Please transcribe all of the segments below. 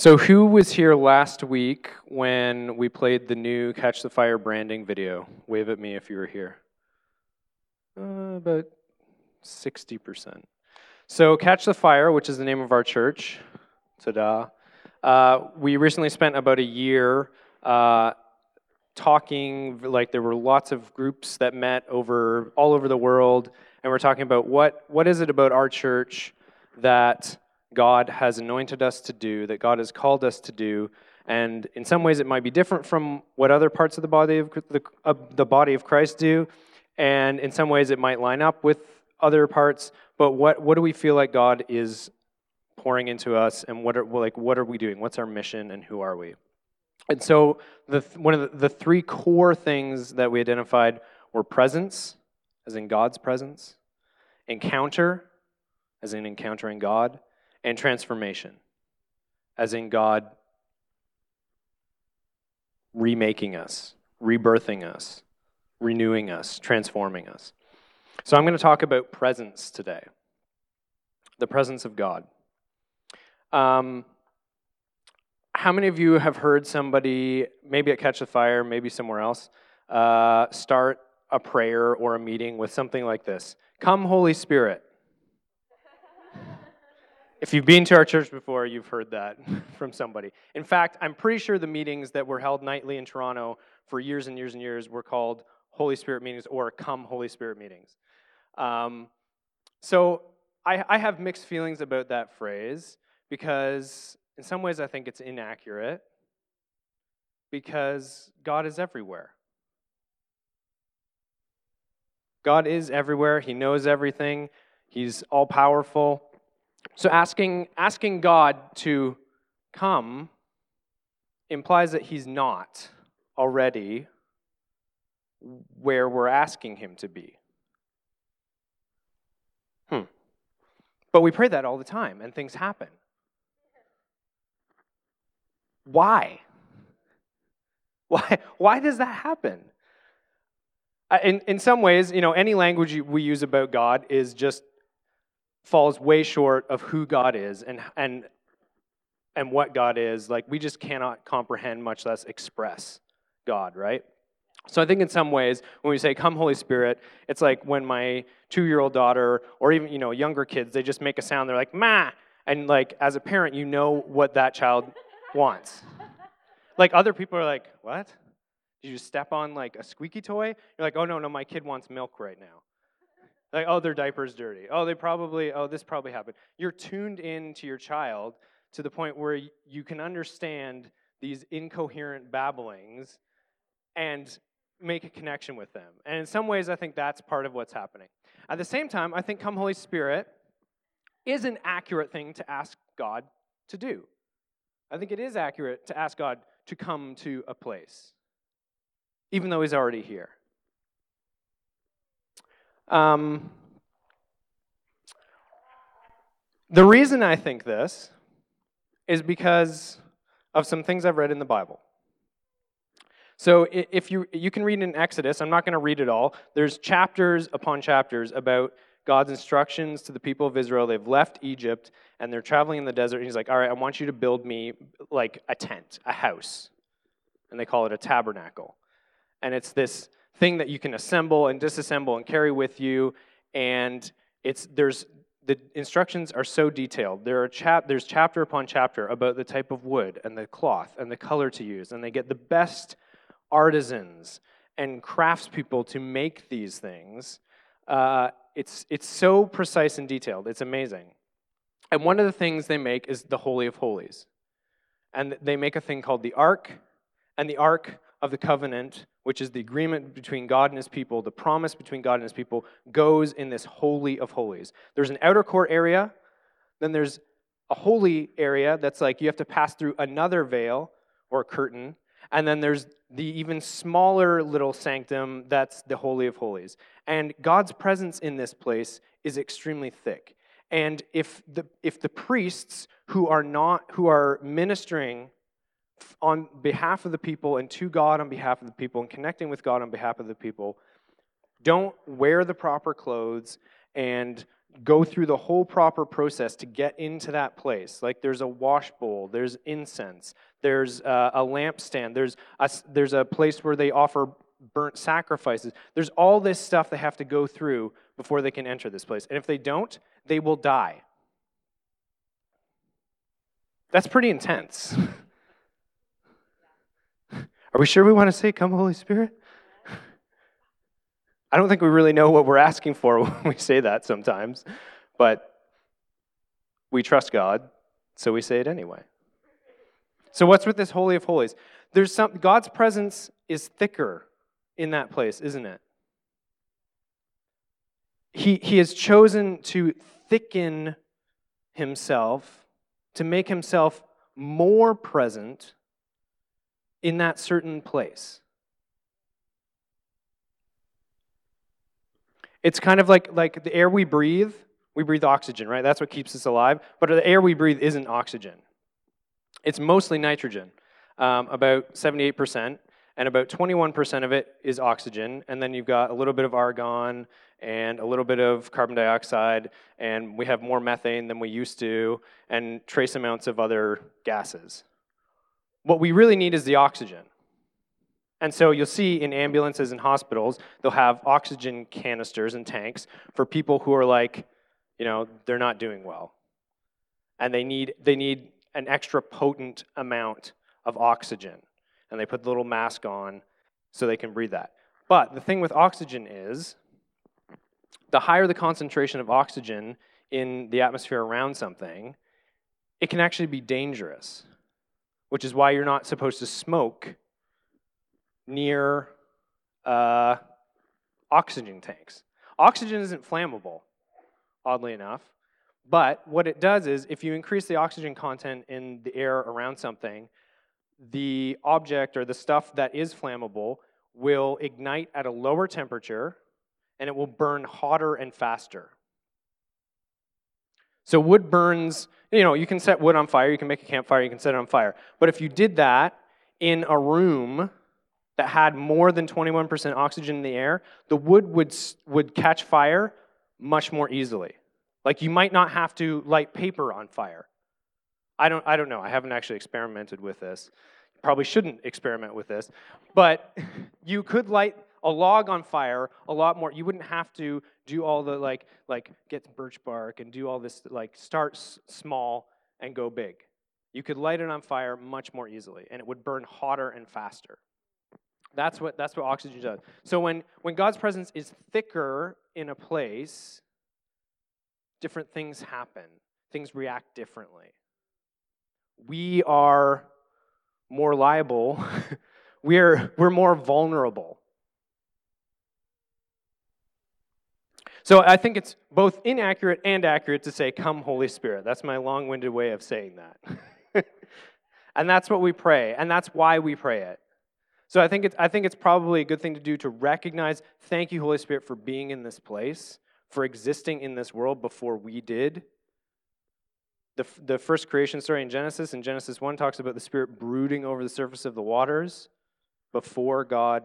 So, who was here last week when we played the new Catch the Fire branding video? Wave at me if you were here. Uh, about 60%. So, Catch the Fire, which is the name of our church, ta da, uh, we recently spent about a year uh, talking, like, there were lots of groups that met over all over the world, and we're talking about what, what is it about our church that God has anointed us to do, that God has called us to do. And in some ways, it might be different from what other parts of the body of the, of the body of Christ do. And in some ways, it might line up with other parts. But what, what do we feel like God is pouring into us? And what are, like, what are we doing? What's our mission? And who are we? And so, the, one of the, the three core things that we identified were presence, as in God's presence, encounter, as in encountering God, and transformation, as in God remaking us, rebirthing us, renewing us, transforming us. So I'm going to talk about presence today the presence of God. Um, how many of you have heard somebody, maybe at Catch the Fire, maybe somewhere else, uh, start a prayer or a meeting with something like this Come, Holy Spirit. If you've been to our church before, you've heard that from somebody. In fact, I'm pretty sure the meetings that were held nightly in Toronto for years and years and years were called Holy Spirit meetings or Come Holy Spirit meetings. Um, so I, I have mixed feelings about that phrase because, in some ways, I think it's inaccurate because God is everywhere. God is everywhere. He knows everything. He's all powerful. So asking, asking God to come implies that he's not already where we're asking him to be. Hmm. But we pray that all the time and things happen. Why? Why, why does that happen? In, in some ways, you know, any language we use about God is just falls way short of who God is and, and, and what God is. Like, we just cannot comprehend, much less express God, right? So I think in some ways, when we say, Come, Holy Spirit, it's like when my two year old daughter, or even, you know, younger kids, they just make a sound, they're like, Ma! And like, as a parent, you know what that child wants. Like, other people are like, What? Did you step on like a squeaky toy? You're like, Oh, no, no, my kid wants milk right now. Like, oh, their diaper's dirty. Oh, they probably, oh, this probably happened. You're tuned in to your child to the point where you can understand these incoherent babblings and make a connection with them. And in some ways, I think that's part of what's happening. At the same time, I think Come Holy Spirit is an accurate thing to ask God to do. I think it is accurate to ask God to come to a place, even though He's already here. Um, the reason I think this is because of some things I've read in the Bible. So if you you can read in Exodus, I'm not going to read it all. There's chapters upon chapters about God's instructions to the people of Israel. They've left Egypt and they're traveling in the desert. And he's like, "All right, I want you to build me like a tent, a house." And they call it a tabernacle. And it's this thing that you can assemble and disassemble and carry with you. And it's there's the instructions are so detailed. There are chap, there's chapter upon chapter about the type of wood and the cloth and the color to use, and they get the best artisans and craftspeople to make these things. Uh, it's it's so precise and detailed. It's amazing. And one of the things they make is the Holy of Holies, and they make a thing called the Ark, and the Ark of the covenant, which is the agreement between God and his people, the promise between God and his people, goes in this holy of holies. There's an outer court area, then there's a holy area that's like you have to pass through another veil or curtain, and then there's the even smaller little sanctum that's the holy of holies. And God's presence in this place is extremely thick. And if the if the priests who are not who are ministering on behalf of the people and to God on behalf of the people and connecting with God on behalf of the people, don't wear the proper clothes and go through the whole proper process to get into that place. Like there's a wash bowl, there's incense, there's a, a lampstand, there's a, there's a place where they offer burnt sacrifices. There's all this stuff they have to go through before they can enter this place. And if they don't, they will die. That's pretty intense. Are we sure we want to say, Come, Holy Spirit? I don't think we really know what we're asking for when we say that sometimes, but we trust God, so we say it anyway. So, what's with this Holy of Holies? There's some, God's presence is thicker in that place, isn't it? He, he has chosen to thicken himself, to make himself more present in that certain place. It's kind of like, like the air we breathe, we breathe oxygen, right? That's what keeps us alive. But the air we breathe isn't oxygen, it's mostly nitrogen, um, about 78%, and about 21% of it is oxygen. And then you've got a little bit of argon and a little bit of carbon dioxide, and we have more methane than we used to, and trace amounts of other gases. What we really need is the oxygen. And so you'll see in ambulances and hospitals, they'll have oxygen canisters and tanks for people who are like, you know, they're not doing well. And they need, they need an extra potent amount of oxygen. And they put the little mask on so they can breathe that. But the thing with oxygen is the higher the concentration of oxygen in the atmosphere around something, it can actually be dangerous, which is why you're not supposed to smoke near uh, oxygen tanks. Oxygen isn't flammable, oddly enough, but what it does is if you increase the oxygen content in the air around something, the object or the stuff that is flammable will ignite at a lower temperature and it will burn hotter and faster. So wood burns, you know, you can set wood on fire, you can make a campfire, you can set it on fire. But if you did that in a room that had more than 21% oxygen in the air, the wood would, would catch fire much more easily. Like you might not have to light paper on fire. I don't, I don't know. I haven't actually experimented with this. Probably shouldn't experiment with this. But you could light a log on fire a lot more. You wouldn't have to do all the like, like get birch bark and do all this, like start s- small and go big. You could light it on fire much more easily, and it would burn hotter and faster. That's what, that's what oxygen does. So when, when God's presence is thicker in a place, different things happen. Things react differently. We are more liable. we're, we're more vulnerable. So I think it's both inaccurate and accurate to say, Come, Holy Spirit. That's my long winded way of saying that. and that's what we pray, and that's why we pray it. So I think it's, I think it's probably a good thing to do to recognize, thank you, Holy Spirit, for being in this place, for existing in this world before we did. The, the first creation story in Genesis, in Genesis 1, talks about the Spirit brooding over the surface of the waters before God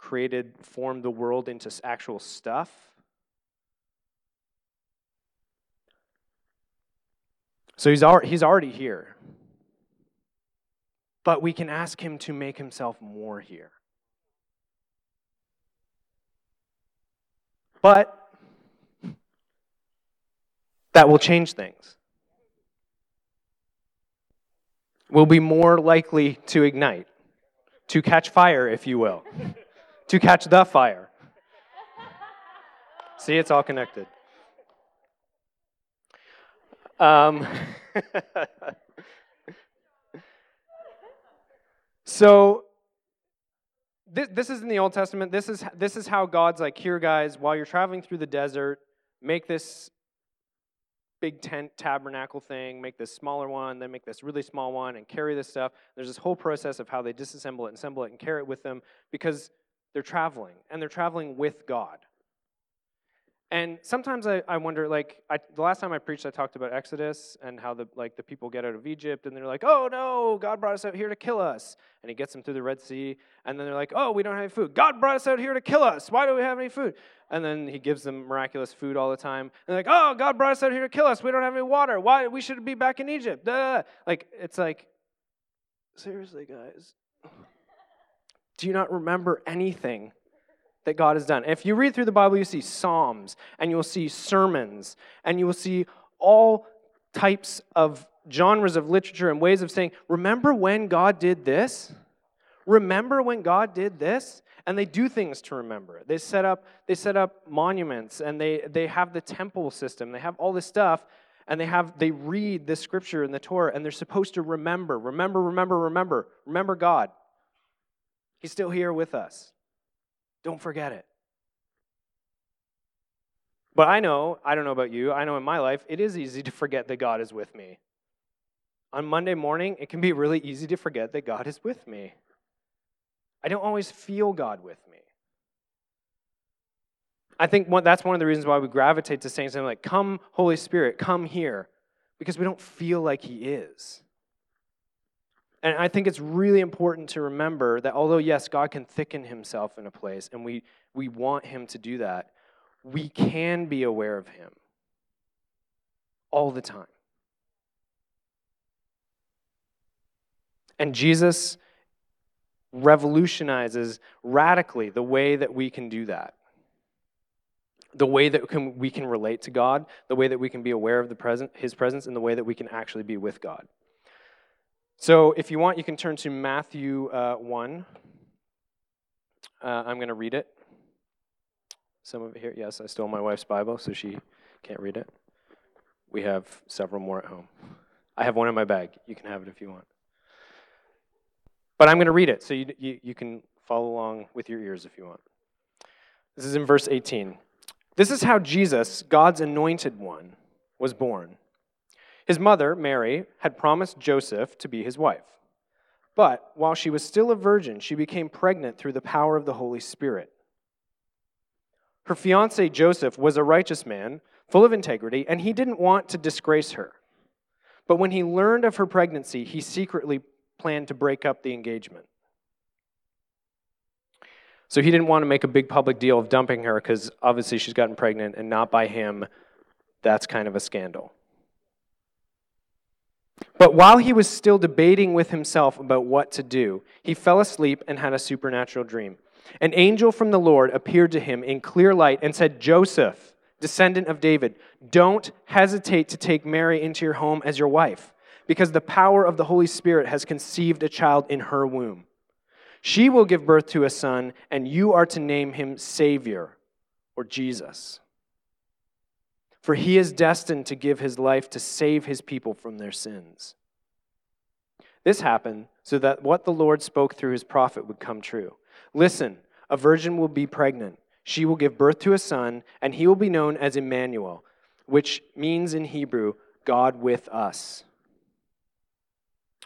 created, formed the world into actual stuff. So he's, al- he's already here but we can ask Him to make Himself more here. But that will change things. We'll be more likely to ignite, to catch fire, if you will, to catch the fire. See, it's all connected. Um, So this, this is in the Old Testament. This is, this is how God's like, here, guys, while you're traveling through the desert, make this big tent tabernacle thing, make this smaller one, then make this really small one, and carry this stuff. There's this whole process of how they disassemble it and assemble it and carry it with them because they're traveling, and they're traveling with God. And sometimes I, I wonder, like, I, the last time I preached, I talked about Exodus and how the like the people get out of Egypt, and they're like, "Oh no, God brought us out here to kill us," and He gets them through the Red Sea, and then they're like, "Oh, we don't have any food. God brought us out here to kill us. Why do we have any food?" And then He gives them miraculous food all the time, and they're like, "Oh, God brought us out here to kill us. We don't have any water. Why? We should be back in Egypt." Duh. Like, it's like, seriously, guys, do you not remember anything that God has done. If you read through the Bible, you see Psalms and you'll see sermons and you will see all types of genres of literature and ways of saying, Remember when God did this? Remember when God did this? And they do things to remember it. They set up, they set up monuments and they, they have the temple system. They have all this stuff and they have they read the scripture in the Torah and they're supposed to remember, remember, remember, remember, remember God. He's still here with us. Don't forget it. But I know, I don't know about you, I know in my life, it is easy to forget that God is with me. On Monday morning, it can be really easy to forget that God is with me. I don't always feel God with me. I think that's one of the reasons why we gravitate to saying something like, Come, Holy Spirit, come here, because we don't feel like He is. And I think it's really important to remember that although, yes, God can thicken himself in a place, and we, we want him to do that, we can be aware of him all the time. And Jesus revolutionizes radically the way that we can do that. The way that can, we can relate to God, the way that we can be aware of the present, His presence, and the way that we can actually be with God. So if you want, you can turn to Matthew uh, 1. Uh, I'm going to read it. Some of it here. Yes, I stole my wife's Bible, so she can't read it. We have several more at home. I have one in my bag. You can have it if you want. But I'm going to read it, so you, you, you can follow along with your ears if you want. This is in verse 18. This is how Jesus, God's anointed one, was born. His mother, Mary, had promised Joseph to be his wife. But while she was still a virgin, she became pregnant through the power of the Holy Spirit. Her fiance, Joseph, was a righteous man, full of integrity, and he didn't want to disgrace her. But when he learned of her pregnancy, he secretly planned to break up the engagement. So he didn't want to make a big public deal of dumping her because obviously she's gotten pregnant and not by him. That's kind of a scandal. But while he was still debating with himself about what to do, he fell asleep and had a supernatural dream. An angel from the Lord appeared to him in clear light and said, Joseph, descendant of David, don't hesitate to take Mary into your home as your wife, because the power of the Holy Spirit has conceived a child in her womb. She will give birth to a son, and you are to name him Savior or Jesus for he is destined to give his life to save his people from their sins. This happened so that what the Lord spoke through his prophet would come true. Listen, a virgin will be pregnant. She will give birth to a son, and he will be known as Emmanuel, which means in Hebrew, God with us.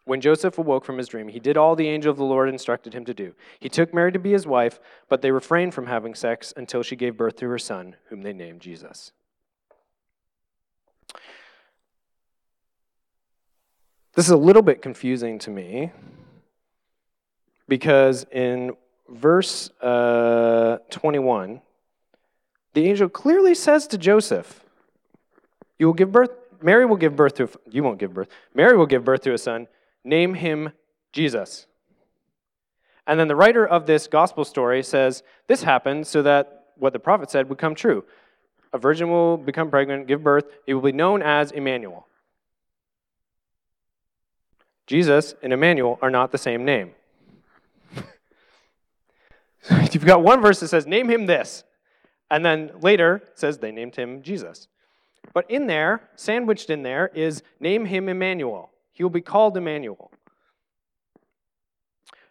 When Joseph awoke from his dream, he did all the angel of the Lord instructed him to do. He took Mary to be his wife, but they refrained from having sex until she gave birth to her son, whom they named Jesus. This is a little bit confusing to me because in verse uh, 21, the angel clearly says to Joseph, You will give birth, Mary will give birth to, you won't give birth, Mary will give birth to a son, name him Jesus. And then the writer of this gospel story says, This happened so that what the prophet said would come true. A virgin will become pregnant, give birth, he will be known as Emmanuel. Jesus and Emmanuel are not the same name. You've got one verse that says, Name him this. And then later it says they named him Jesus. But in there, sandwiched in there, is name him Emmanuel. He will be called Emmanuel.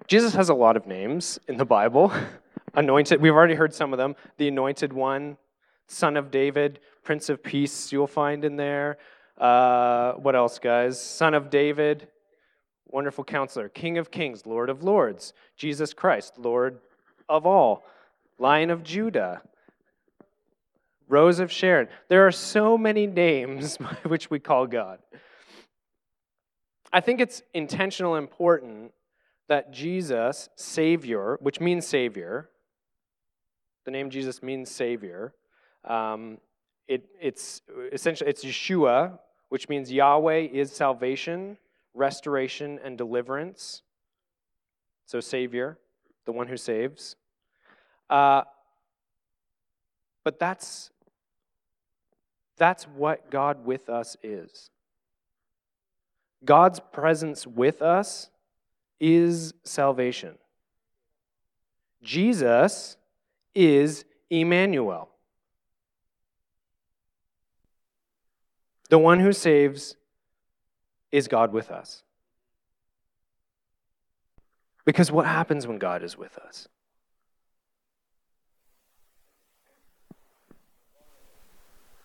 Jesus has a lot of names in the Bible. anointed, we've already heard some of them. The anointed one, son of David, prince of peace, you'll find in there. Uh, what else, guys? Son of David, Wonderful Counselor, King of Kings, Lord of Lords, Jesus Christ, Lord of all, Lion of Judah, Rose of Sharon. There are so many names by which we call God. I think it's intentional important that Jesus, Savior, which means Savior, the name Jesus means Savior. Um, it, it's essentially it's Yeshua, which means Yahweh is salvation, restoration, and deliverance. So Savior, the one who saves. Uh, but that's that's what God with us is. God's presence with us is salvation. Jesus is Emmanuel. The one who saves is God with us. Because what happens when God is with us?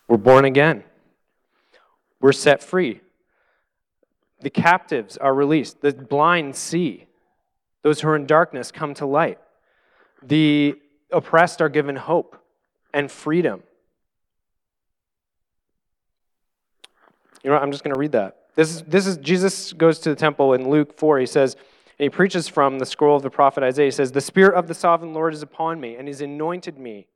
We're born again. We're set free. The captives are released. The blind see. Those who are in darkness come to light. The oppressed are given hope and freedom. You know what? I'm just going to read that. This is, this is Jesus goes to the temple in Luke 4. He says, he preaches from the scroll of the prophet Isaiah. He says, The Spirit of the sovereign Lord is upon me, and he's anointed me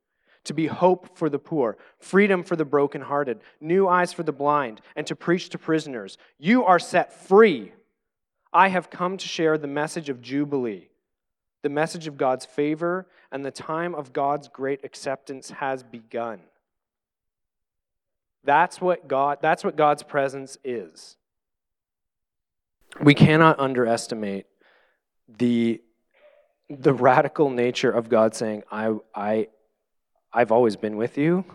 to be hope for the poor, freedom for the brokenhearted, new eyes for the blind, and to preach to prisoners. You are set free. I have come to share the message of Jubilee, the message of God's favor, and the time of God's great acceptance has begun. That's what God that's what God's presence is. We cannot underestimate the the radical nature of God saying, I, I, I've always been with you,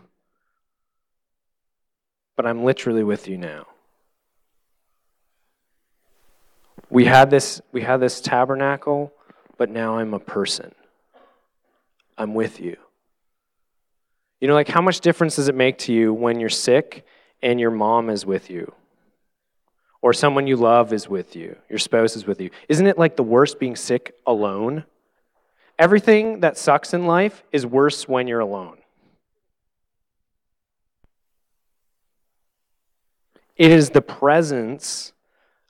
but I'm literally with you now. We had this, we had this tabernacle, but now I'm a person. I'm with you. You know, like how much difference does it make to you when you're sick and your mom is with you? Or someone you love is with you, your spouse is with you. Isn't it like the worst being sick alone? Everything that sucks in life is worse when you're alone. It is the presence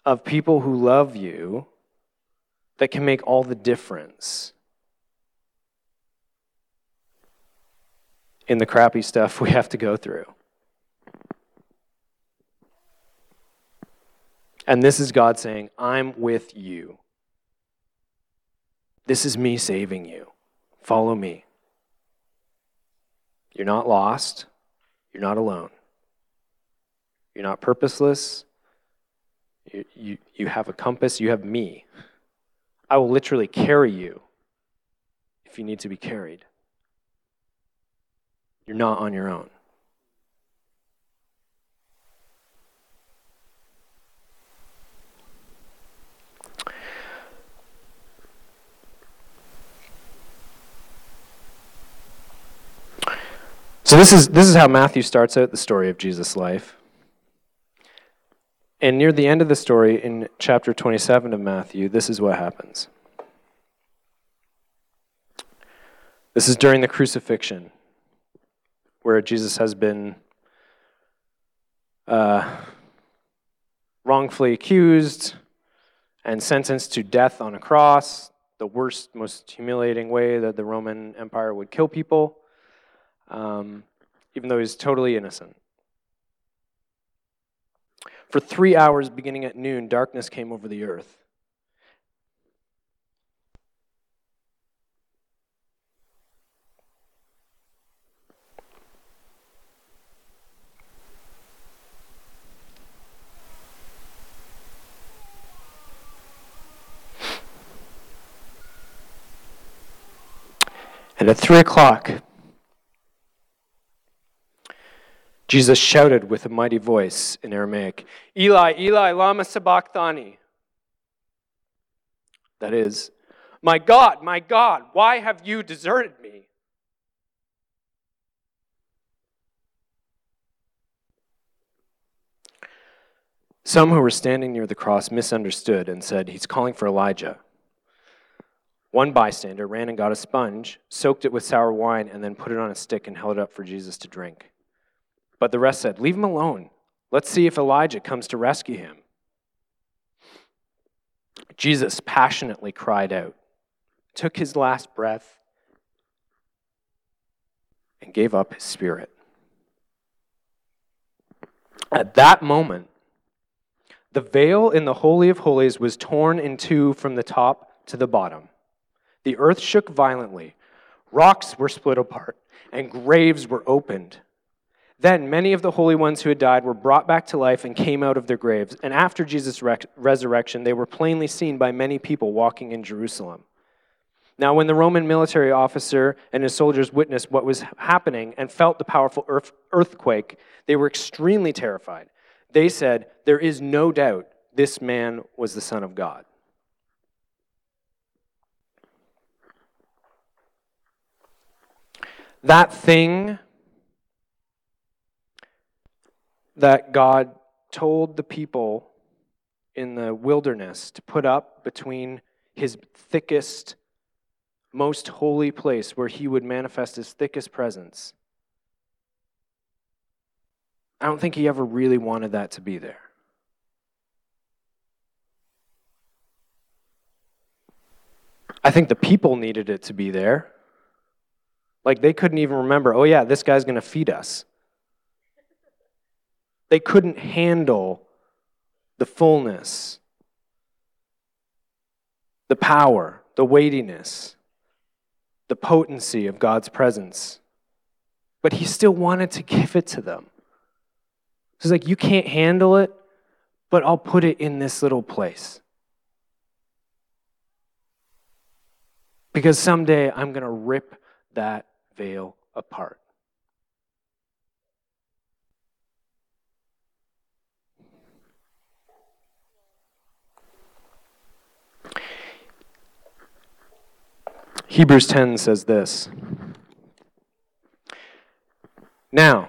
of people who love you that can make all the difference in the crappy stuff we have to go through. And this is God saying, I'm with you. This is me saving you. Follow me. You're not lost. You're not alone. You're not purposeless. You, you, you have a compass. You have me. I will literally carry you if you need to be carried. You're not on your own. So this is this is how Matthew starts out the story of Jesus' life. And near the end of the story, in chapter 27 of Matthew, this is what happens. This is during the crucifixion, where Jesus has been uh, wrongfully accused and sentenced to death on a cross, the worst, most humiliating way that the Roman Empire would kill people, um, even though he's totally innocent. For three hours, beginning at noon, darkness came over the earth. And at three o'clock, Jesus shouted with a mighty voice in Aramaic, Eli, Eli, lama sabachthani. That is, My God, my God, why have you deserted me? Some who were standing near the cross misunderstood and said, He's calling for Elijah. One bystander ran and got a sponge, soaked it with sour wine, and then put it on a stick and held it up for Jesus to drink. But the rest said, Leave him alone. Let's see if Elijah comes to rescue him. Jesus passionately cried out, took his last breath, and gave up his spirit. At that moment, the veil in the Holy of Holies was torn in two from the top to the bottom. The earth shook violently, rocks were split apart, and graves were opened. Then many of the holy ones who had died were brought back to life and came out of their graves. And after Jesus' resurrection, they were plainly seen by many people walking in Jerusalem. Now, when the Roman military officer and his soldiers witnessed what was happening and felt the powerful earthquake, they were extremely terrified. They said, There is no doubt this man was the Son of God. That thing that God told the people in the wilderness to put up between his thickest, most holy place where he would manifest his thickest presence. I don't think he ever really wanted that to be there. I think the people needed it to be there. Like they couldn't even remember, oh, yeah, this guy's going to feed us. They couldn't handle the fullness, the power, the weightiness, the potency of God's presence. But he still wanted to give it to them. He's like, You can't handle it, but I'll put it in this little place. Because someday I'm going to rip that veil apart. Hebrews 10 says this Now,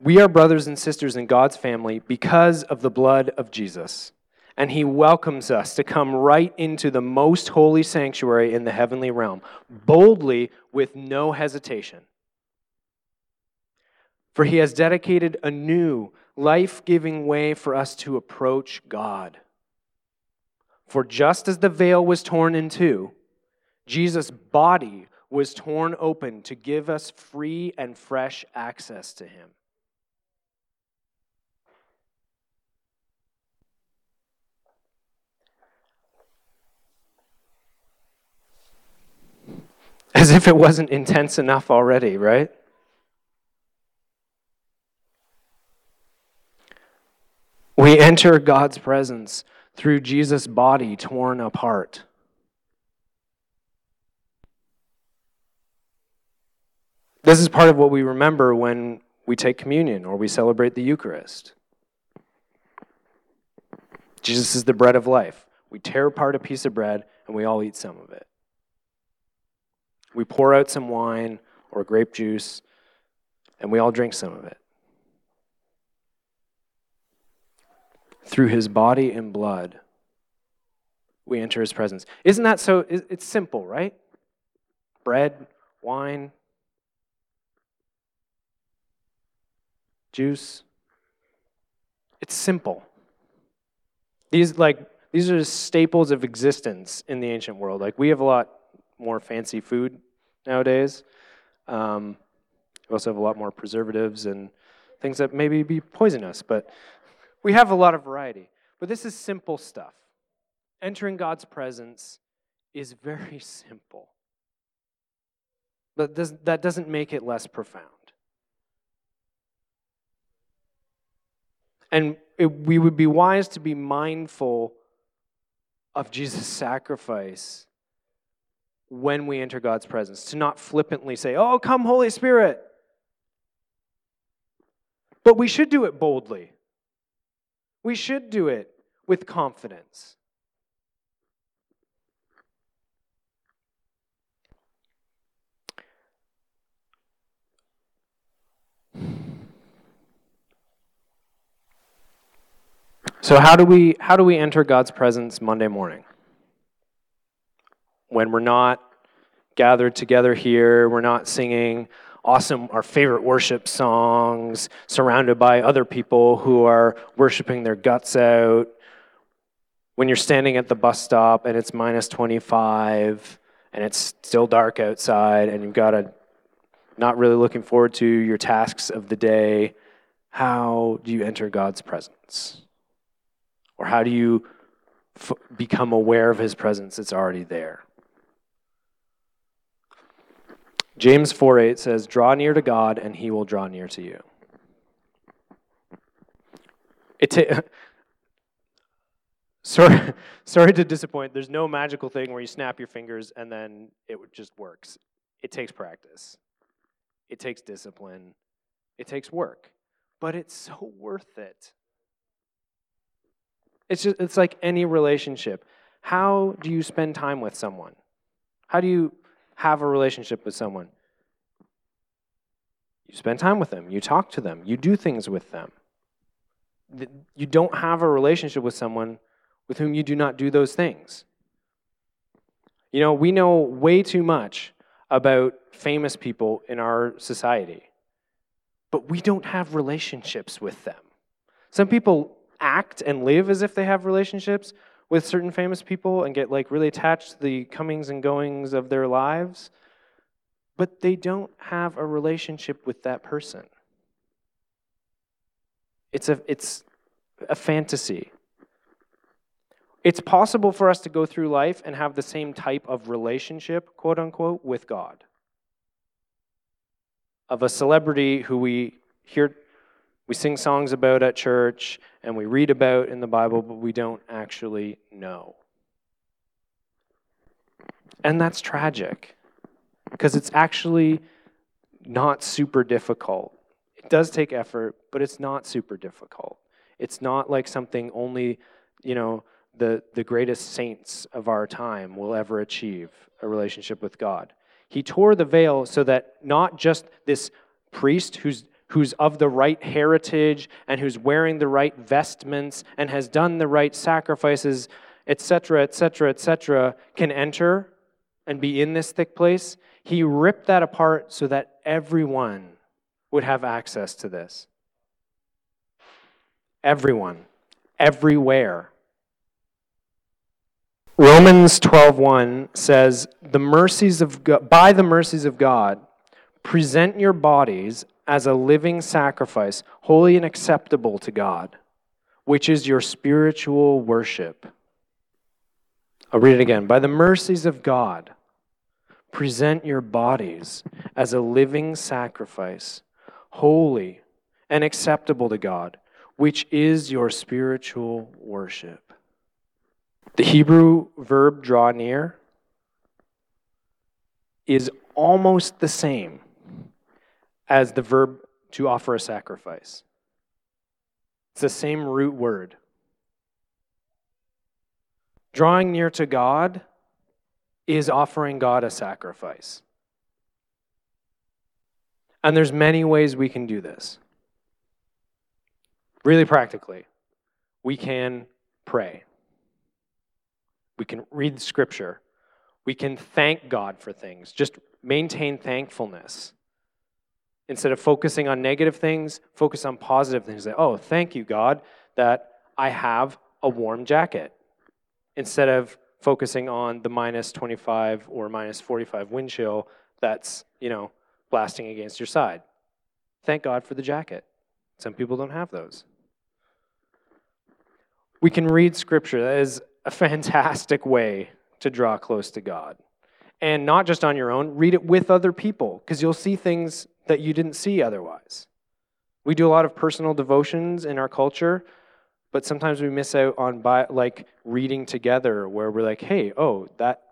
we are brothers and sisters in God's family because of the blood of Jesus. And he welcomes us to come right into the most holy sanctuary in the heavenly realm, boldly with no hesitation. For he has dedicated a new, life giving way for us to approach God. For just as the veil was torn in two, Jesus' body was torn open to give us free and fresh access to him. As if it wasn't intense enough already, right? We enter God's presence through Jesus' body torn apart. This is part of what we remember when we take communion or we celebrate the Eucharist. Jesus is the bread of life. We tear apart a piece of bread and we all eat some of it. We pour out some wine or grape juice and we all drink some of it. Through his body and blood, we enter his presence. Isn't that so? It's simple, right? Bread, wine, juice. It's simple. These like these are staples of existence in the ancient world. Like we have a lot more fancy food nowadays. Um, we also have a lot more preservatives and things that maybe be poisonous, but we have a lot of variety. But this is simple stuff. Entering God's presence is very simple. But that doesn't make it less profound. And it, we would be wise to be mindful of Jesus' sacrifice when we enter God's presence, to not flippantly say, Oh, come, Holy Spirit. But we should do it boldly. We should do it with confidence. So how do we how do we enter God's presence Monday morning? when we're not gathered together here, we're not singing awesome, our favorite worship songs, surrounded by other people who are worshiping their guts out. When you're standing at the bus stop and it's minus 25 and it's still dark outside and you've got a not really looking forward to your tasks of the day, how do you enter God's presence? Or how do you f- become aware of his presence that's already there? James 4 8 says, Draw near to God, and he will draw near to you. It sorry, sorry to disappoint. There's no magical thing where you snap your fingers and then it just works. It takes practice, it takes discipline, it takes work, but it's so worth it. It's just it's like any relationship. How do you spend time with someone? How do you have a relationship with someone? You spend time with them, you talk to them, you do things with them. You don't have a relationship with someone with whom you do not do those things. You know, we know way too much about famous people in our society, but we don't have relationships with them. Some people act and live as if they have relationships with certain famous people and get like really attached to the comings and goings of their lives, but they don't have a relationship with that person. It's a, it's a fantasy. It's possible for us to go through life and have the same type of relationship, quote unquote, with God. Of a celebrity who we hear we sing songs about at church and we read about in the Bible, but we don't actually know. And that's tragic because it's actually not super difficult. It does take effort, but it's not super difficult. It's not like something only, you know, the, the greatest saints of our time will ever achieve a relationship with God. He tore the veil so that not just this priest who's who's of the right heritage and who's wearing the right vestments and has done the right sacrifices, etc., etc., etc., can enter and be in this thick place. He ripped that apart so that everyone would have access to this. Everyone, everywhere. Romans 12:1 says, "The mercies of God, by the mercies of God, present your bodies as a living sacrifice, holy and acceptable to God, which is your spiritual worship. I'll read it again. By the mercies of God, present your bodies as a living sacrifice, holy and acceptable to God, which is your spiritual worship. The Hebrew verb draw near is almost the same as the verb to offer a sacrifice. It's the same root word. Drawing near to God is offering God a sacrifice. And there's many ways we can do this. Really practically, we can pray. We can read scripture. We can thank God for things. Just maintain thankfulness. Instead of focusing on negative things, focus on positive things. Say, oh, thank you, God, that I have a warm jacket. Instead of focusing on the minus 25 or minus 45 wind chill that's, you know, blasting against your side. Thank God for the jacket. Some people don't have those. We can read scripture. That is a fantastic way to draw close to God. And not just on your own, read it with other people because you'll see things that you didn't see otherwise. We do a lot of personal devotions in our culture, but sometimes we miss out on by, like reading together where we're like, "Hey, oh, that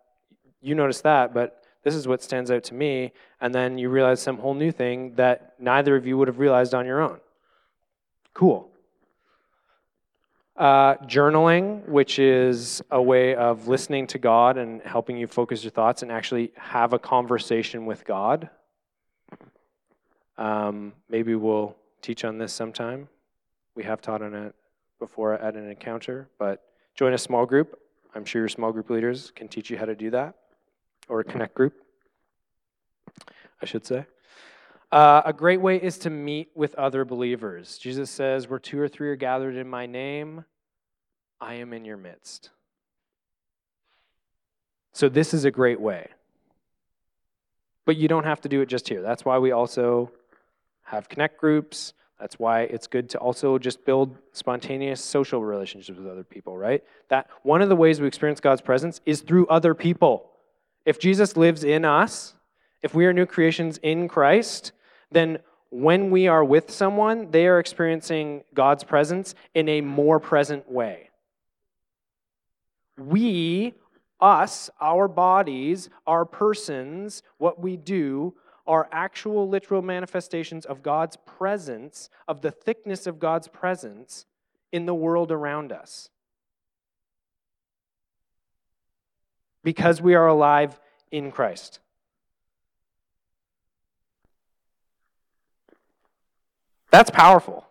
you noticed that, but this is what stands out to me." And then you realize some whole new thing that neither of you would have realized on your own. Cool. Uh, journaling, which is a way of listening to God and helping you focus your thoughts and actually have a conversation with God. Um, maybe we'll teach on this sometime. We have taught on it before at an encounter, but join a small group. I'm sure your small group leaders can teach you how to do that. or a connect group, I should say. Uh, a great way is to meet with other believers. Jesus says, Where two or three are gathered in my name, I am in your midst. So, this is a great way. But you don't have to do it just here. That's why we also have connect groups. That's why it's good to also just build spontaneous social relationships with other people, right? That one of the ways we experience God's presence is through other people. If Jesus lives in us, if we are new creations in Christ, then when we are with someone, they are experiencing God's presence in a more present way. We us, our bodies, our persons, what we do, are actual literal manifestations of God's presence, of the thickness of God's presence in the world around us. Because we are alive in Christ. That's powerful.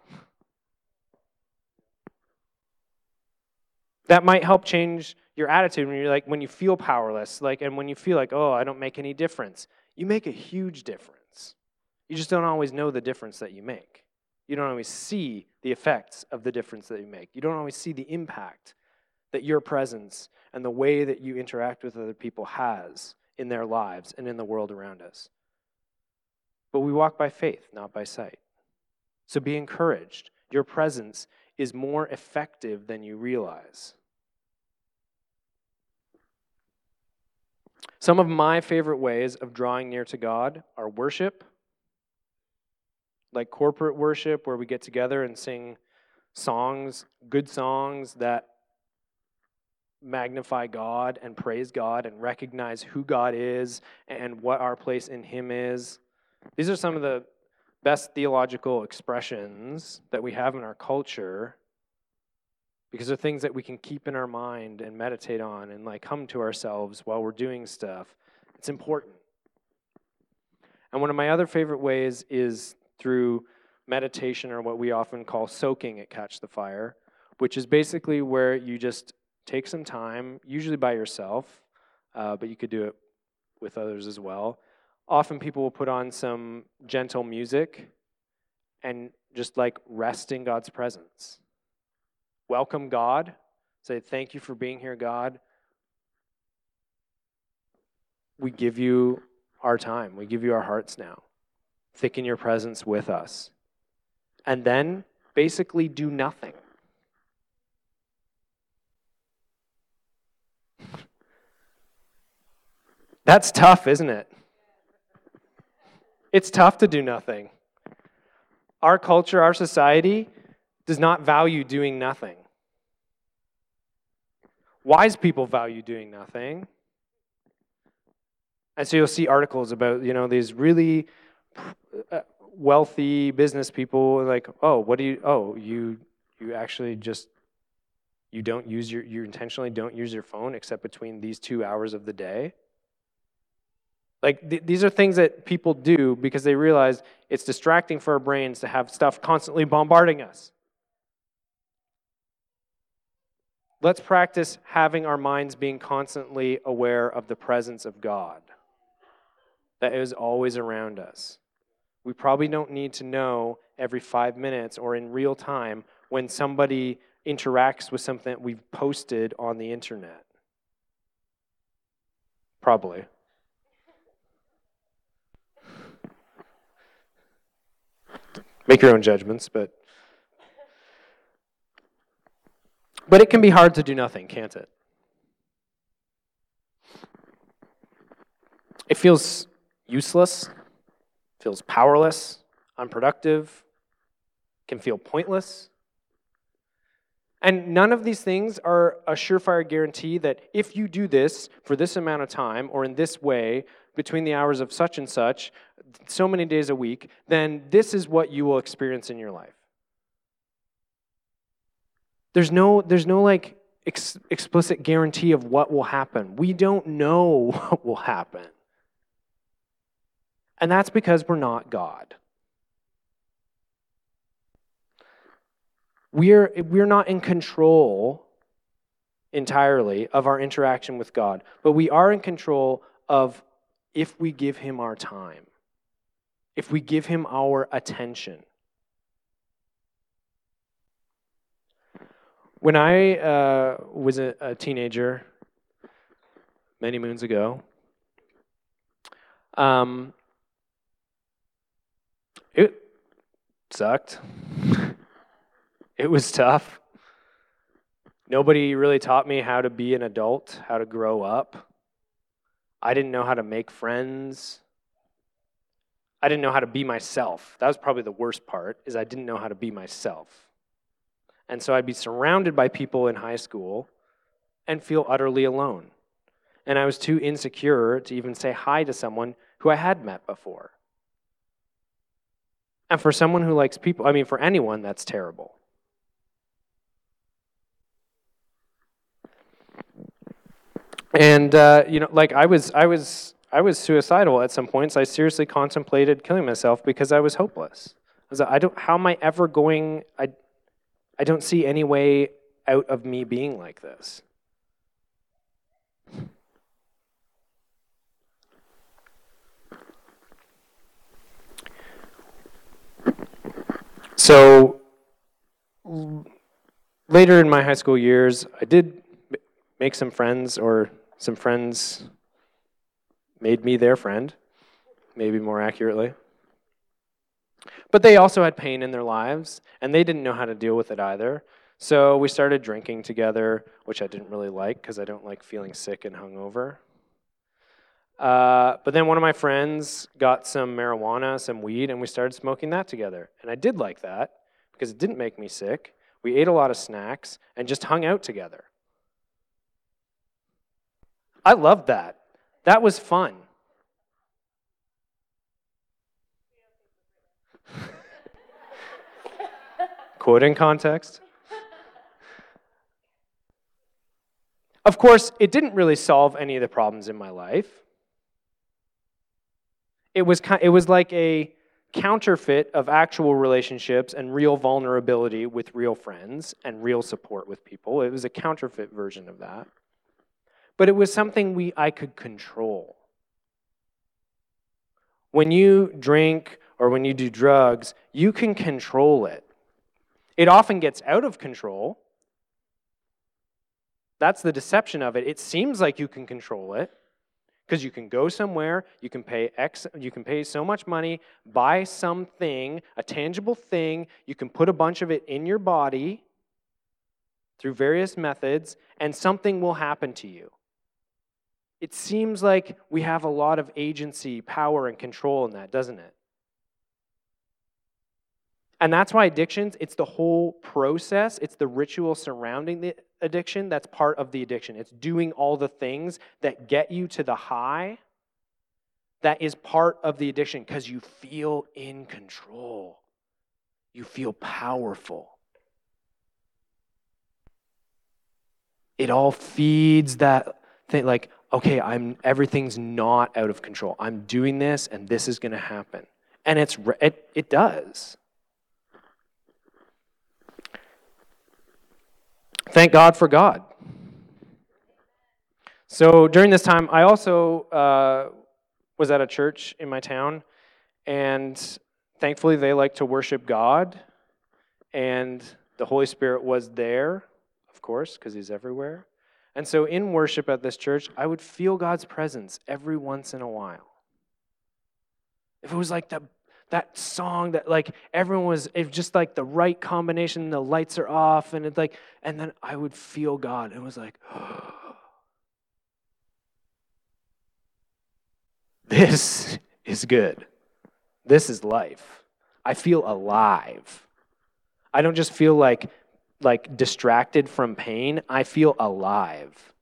That might help change your attitude when you're like when you feel powerless, like and when you feel like, oh, I don't make any difference. You make a huge difference. You just don't always know the difference that you make. You don't always see the effects of the difference that you make. You don't always see the impact that your presence and the way that you interact with other people has in their lives and in the world around us. But we walk by faith, not by sight. So be encouraged. Your presence is more effective than you realize. Some of my favorite ways of drawing near to God are worship, like corporate worship, where we get together and sing songs, good songs that magnify God and praise God and recognize who God is and what our place in Him is. These are some of the best theological expressions that we have in our culture because they're things that we can keep in our mind and meditate on and like come to ourselves while we're doing stuff. It's important. And one of my other favorite ways is through meditation or what we often call soaking at Catch the Fire, which is basically where you just take some time, usually by yourself, uh, but you could do it with others as well. Often people will put on some gentle music and just like rest in God's presence welcome God, say, Thank you for being here, God. We give you our time, we give you our hearts now. Thicken your presence with us. And then basically do nothing. That's tough, isn't it? It's tough to do nothing. Our culture, our society, does not value doing nothing. Wise people value doing nothing. And so you'll see articles about, you know, these really uh, wealthy business people like, "Oh, what do you oh, you you actually just you don't use your you intentionally don't use your phone except between these 2 hours of the day?" Like th- these are things that people do because they realize it's distracting for our brains to have stuff constantly bombarding us. Let's practice having our minds being constantly aware of the presence of God that is always around us. We probably don't need to know every five minutes or in real time when somebody interacts with something that we've posted on the internet. Probably. Make your own judgments, but But it can be hard to do nothing, can't it? It feels useless, feels powerless, unproductive, can feel pointless. And none of these things are a surefire guarantee that if you do this for this amount of time or in this way between the hours of such and such, so many days a week, then this is what you will experience in your life. There's no, there's no like ex- explicit guarantee of what will happen. We don't know what will happen. And that's because we're not God. We're, we're not in control entirely of our interaction with God, but we are in control of if we give him our time, if we give him our attention. When I uh, was a, a teenager, many moons ago, um, it sucked. it was tough. Nobody really taught me how to be an adult, how to grow up. I didn't know how to make friends. I didn't know how to be myself. That was probably the worst part is I didn't know how to be myself. And so I'd be surrounded by people in high school and feel utterly alone. And I was too insecure to even say hi to someone who I had met before. And for someone who likes people, I mean, for anyone, that's terrible. And uh, you know, like I was, I was, I was suicidal at some points. I seriously contemplated killing myself because I was hopeless. I was like, I don't. How am I ever going? I, I don't see any way out of me being like this. So later in my high school years, I did make some friends, or some friends made me their friend, maybe more accurately. But they also had pain in their lives, and they didn't know how to deal with it either. So we started drinking together, which I didn't really like because I don't like feeling sick and hungover. Uh, but then one of my friends got some marijuana, some weed, and we started smoking that together. And I did like that because it didn't make me sick. We ate a lot of snacks and just hung out together. I loved that. That was fun. Quoting context. Of course, it didn't really solve any of the problems in my life. It was, it was like a counterfeit of actual relationships and real vulnerability with real friends and real support with people. It was a counterfeit version of that. But it was something we, I could control. When you drink or when you do drugs, you can control it. It often gets out of control. That's the deception of it. It seems like you can control it because you can go somewhere, you can pay X, you can pay so much money, buy something, a tangible thing, you can put a bunch of it in your body through various methods, and something will happen to you. It seems like we have a lot of agency, power, and control in that, doesn't it? And that's why addictions, it's the whole process, it's the ritual surrounding the addiction that's part of the addiction. It's doing all the things that get you to the high that is part of the addiction because you feel in control. You feel powerful. It all feeds that thing like, okay, I'm everything's not out of control. I'm doing this and this is going to happen. And it's it, it does. Thank God for God. So during this time, I also uh, was at a church in my town, and thankfully they like to worship God, and the Holy Spirit was there, of course, because He's everywhere. And so in worship at this church, I would feel God's presence every once in a while. If it was like the that song that like everyone was it just like the right combination the lights are off and it's like and then i would feel god. And it was like this is good. This is life. I feel alive. I don't just feel like like distracted from pain i feel alive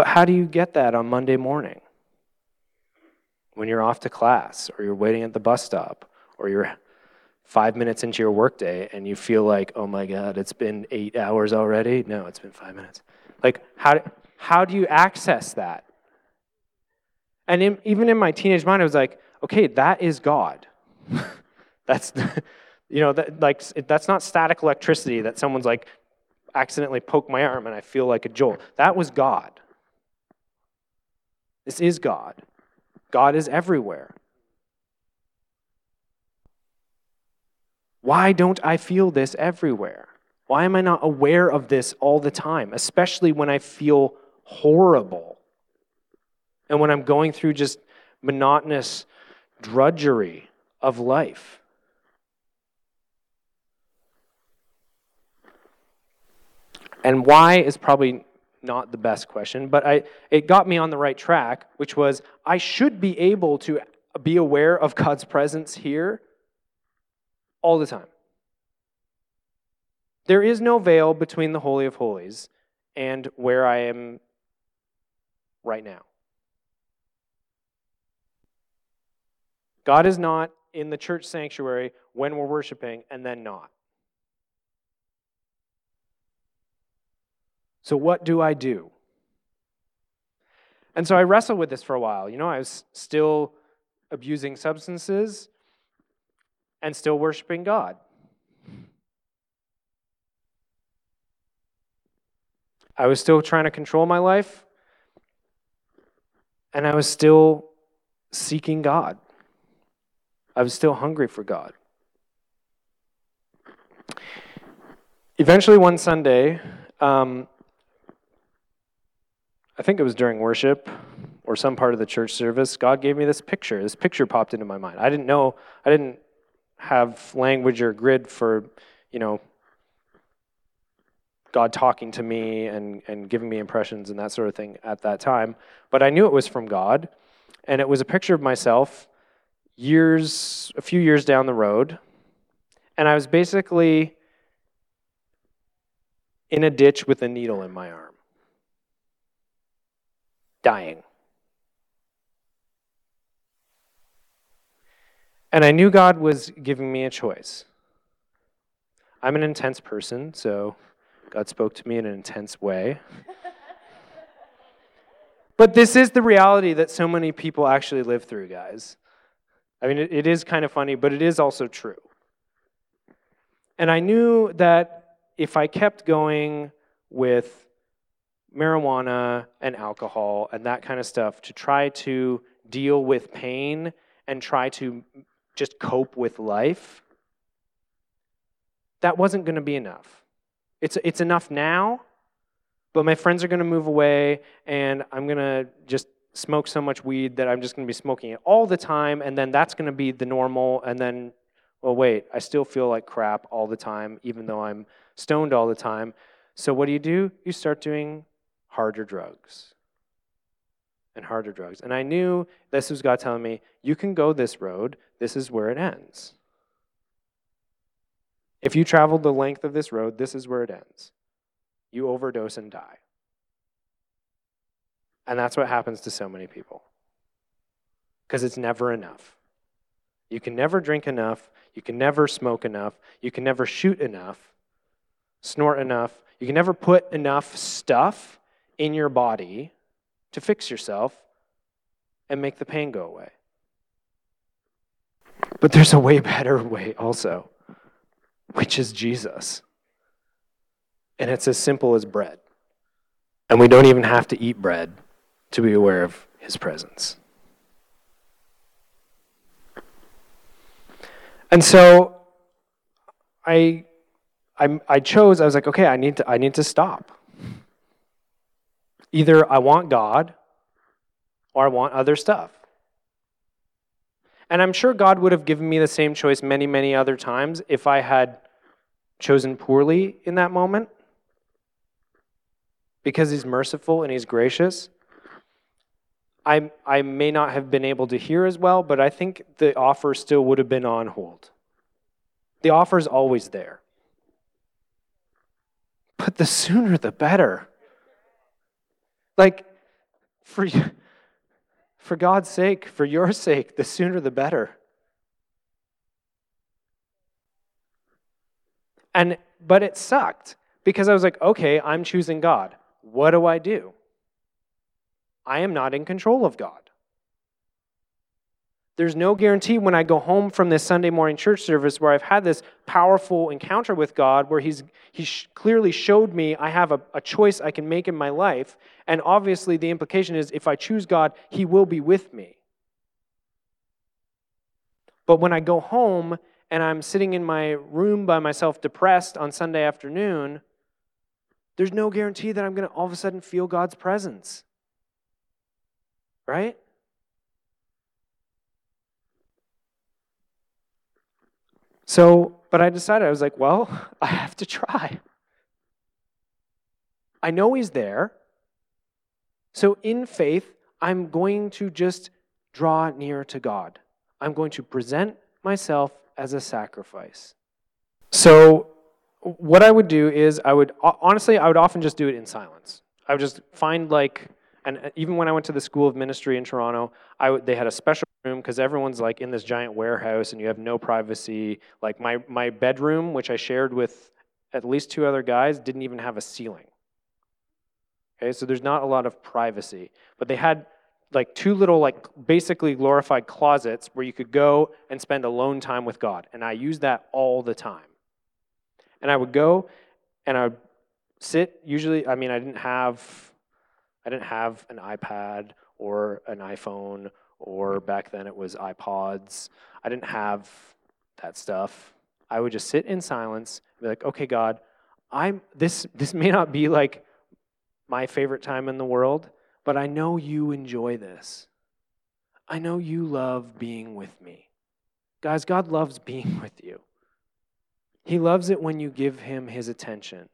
But how do you get that on Monday morning? When you're off to class, or you're waiting at the bus stop, or you're five minutes into your workday and you feel like, oh my God, it's been eight hours already? No, it's been five minutes. Like, how, how do you access that? And in, even in my teenage mind, I was like, okay, that is God. that's, you know, that, like, that's not static electricity that someone's like accidentally poke my arm and I feel like a jolt. That was God. This is God. God is everywhere. Why don't I feel this everywhere? Why am I not aware of this all the time, especially when I feel horrible and when I'm going through just monotonous drudgery of life? And why is probably not the best question, but I, it got me on the right track, which was I should be able to be aware of God's presence here all the time. There is no veil between the Holy of Holies and where I am right now. God is not in the church sanctuary when we're worshiping and then not. So, what do I do? And so I wrestled with this for a while. You know, I was still abusing substances and still worshiping God. I was still trying to control my life, and I was still seeking God. I was still hungry for God. Eventually, one Sunday, um, I think it was during worship or some part of the church service, God gave me this picture. This picture popped into my mind. I didn't know, I didn't have language or grid for, you know, God talking to me and, and giving me impressions and that sort of thing at that time. But I knew it was from God. And it was a picture of myself years, a few years down the road. And I was basically in a ditch with a needle in my arm dying. And I knew God was giving me a choice. I'm an intense person, so God spoke to me in an intense way. but this is the reality that so many people actually live through, guys. I mean, it, it is kind of funny, but it is also true. And I knew that if I kept going with marijuana and alcohol and that kind of stuff to try to deal with pain and try to just cope with life, that wasn't going to be enough. It's, it's enough now, but my friends are going to move away and I'm going to just smoke so much weed that I'm just going to be smoking it all the time, and then that's going to be the normal, and then, well, wait, I still feel like crap all the time, even though I'm stoned all the time. So what do you do? You start doing harder drugs and harder drugs. And I knew this was God telling me, you can go this road, this is where it ends. If you travel the length of this road, this is where it ends. You overdose and die. And that's what happens to so many people. Because it's never enough. You can never drink enough. You can never smoke enough. You can never shoot enough, snort enough. You can never put enough stuff in your body to fix yourself and make the pain go away. But there's a way better way also, which is Jesus. And it's as simple as bread. And we don't even have to eat bread to be aware of his presence. And so I, I, I chose, I was like, okay, I need to, I need to stop. Either I want God or I want other stuff. And I'm sure God would have given me the same choice many, many other times if I had chosen poorly in that moment. Because He's merciful and He's gracious. I, I may not have been able to hear as well, but I think the offer still would have been on hold. The offer is always there. But the sooner the better. Like, for, for God's sake, for your sake, the sooner the better. And but it sucked because I was like, okay, I'm choosing God. What do I do? I am not in control of God. There's no guarantee when I go home from this Sunday morning church service where I've had this powerful encounter with God, where He's He clearly showed me I have a, a choice I can make in my life. And obviously, the implication is if I choose God, He will be with me. But when I go home and I'm sitting in my room by myself, depressed on Sunday afternoon, there's no guarantee that I'm going to all of a sudden feel God's presence. Right? So, but I decided, I was like, well, I have to try. I know He's there. So, in faith, I'm going to just draw near to God. I'm going to present myself as a sacrifice. So, what I would do is, I would honestly, I would often just do it in silence. I would just find like, and uh, even when I went to the School of Ministry in Toronto, I would, they had a special room because everyone's like in this giant warehouse and you have no privacy. Like my my bedroom, which I shared with at least two other guys, didn't even have a ceiling. Okay, so there's not a lot of privacy, but they had like two little like basically glorified closets where you could go and spend alone time with God. And I used that all the time. And I would go and I would sit usually I mean I didn't have I didn't have an iPad or an iPhone or hmm. back then it was iPods. I didn't have that stuff. I would just sit in silence and be like, "Okay, God, I'm this this may not be like my favorite time in the world, but I know you enjoy this. I know you love being with me. Guys, God loves being with you. He loves it when you give him his attention.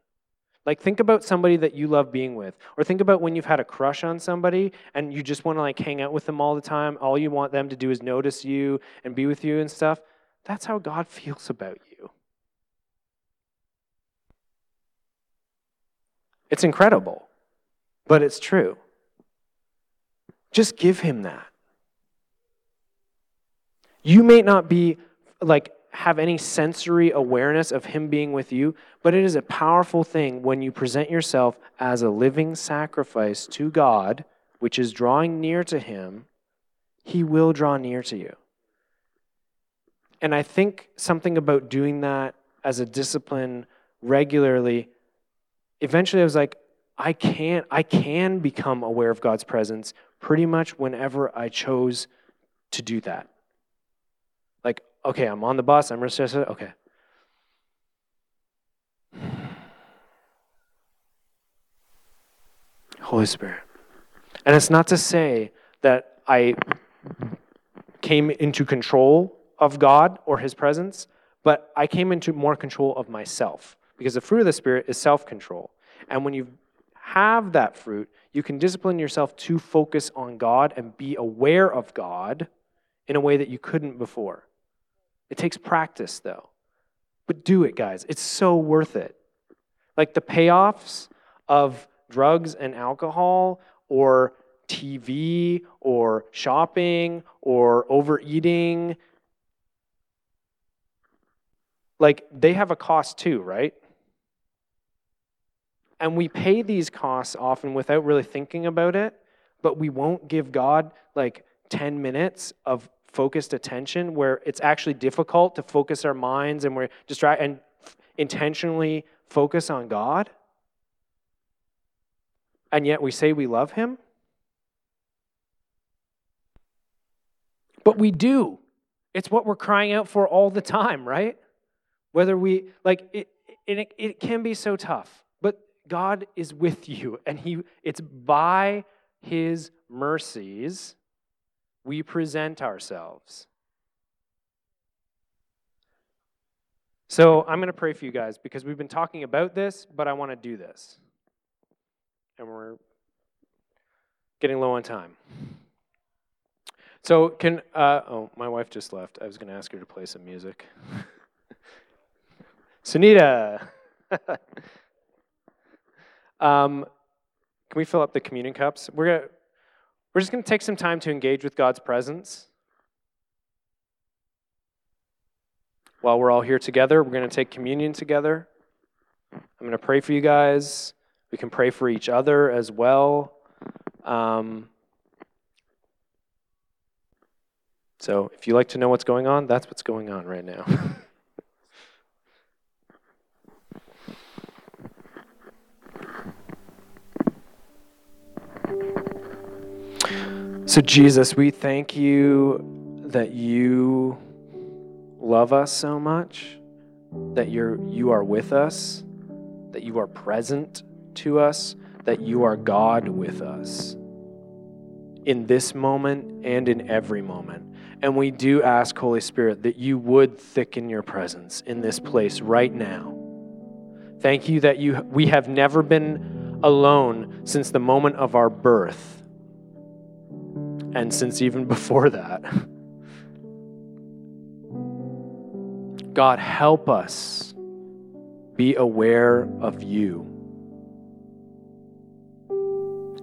Like, think about somebody that you love being with. Or think about when you've had a crush on somebody and you just want to, like, hang out with them all the time. All you want them to do is notice you and be with you and stuff. That's how God feels about you. It's incredible, but it's true. Just give him that. You may not be like have any sensory awareness of him being with you, but it is a powerful thing when you present yourself as a living sacrifice to God, which is drawing near to him, he will draw near to you. And I think something about doing that as a discipline regularly, eventually I was like, I can't, I can become aware of God's presence pretty much whenever I chose to do that. Like, okay, I'm on the bus, I'm restless, okay. Holy Spirit. And it's not to say that I came into control of God or His presence, but I came into more control of myself because the fruit of the Spirit is self control. And when you have that fruit, you can discipline yourself to focus on God and be aware of God in a way that you couldn't before. It takes practice, though. But do it, guys. It's so worth it. Like the payoffs of drugs and alcohol, or TV, or shopping, or overeating, like they have a cost too, right? And we pay these costs often without really thinking about it, but we won't give God like 10 minutes of focused attention where it's actually difficult to focus our minds and we're distracted and intentionally focus on God. And yet we say we love Him. But we do. It's what we're crying out for all the time, right? Whether we, like, it, it, it can be so tough. But God is with you, and he, it's by His mercies we present ourselves. So I'm going to pray for you guys because we've been talking about this, but I want to do this. And we're getting low on time. So, can, uh, oh, my wife just left. I was going to ask her to play some music. Sunita! Um, can we fill up the communion cups? We're, gonna, we're just going to take some time to engage with God's presence. While we're all here together, we're going to take communion together. I'm going to pray for you guys. We can pray for each other as well. Um, So if you like to know what's going on, that's what's going on right now. so, Jesus, we thank you that you love us so much, that you're, you are with us, that you are present to us, that you are God with us in this moment and in every moment. And we do ask, Holy Spirit, that you would thicken your presence in this place right now. Thank you that you, we have never been alone since the moment of our birth, and since even before that. God, help us be aware of you.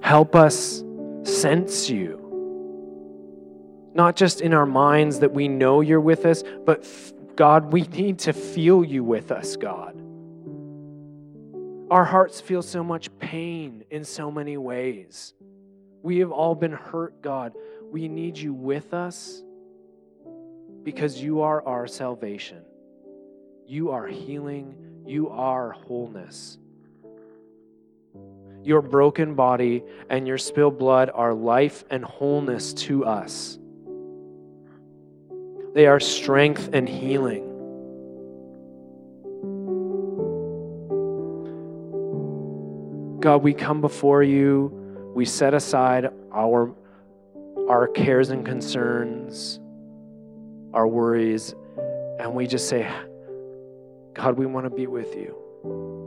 Help us sense you. Not just in our minds that we know you're with us, but God, we need to feel you with us, God. Our hearts feel so much pain in so many ways. We have all been hurt, God. We need you with us because you are our salvation. You are healing. You are wholeness. Your broken body and your spilled blood are life and wholeness to us. They are strength and healing. God, we come before you. We set aside our, our cares and concerns, our worries, and we just say, God, we want to be with you.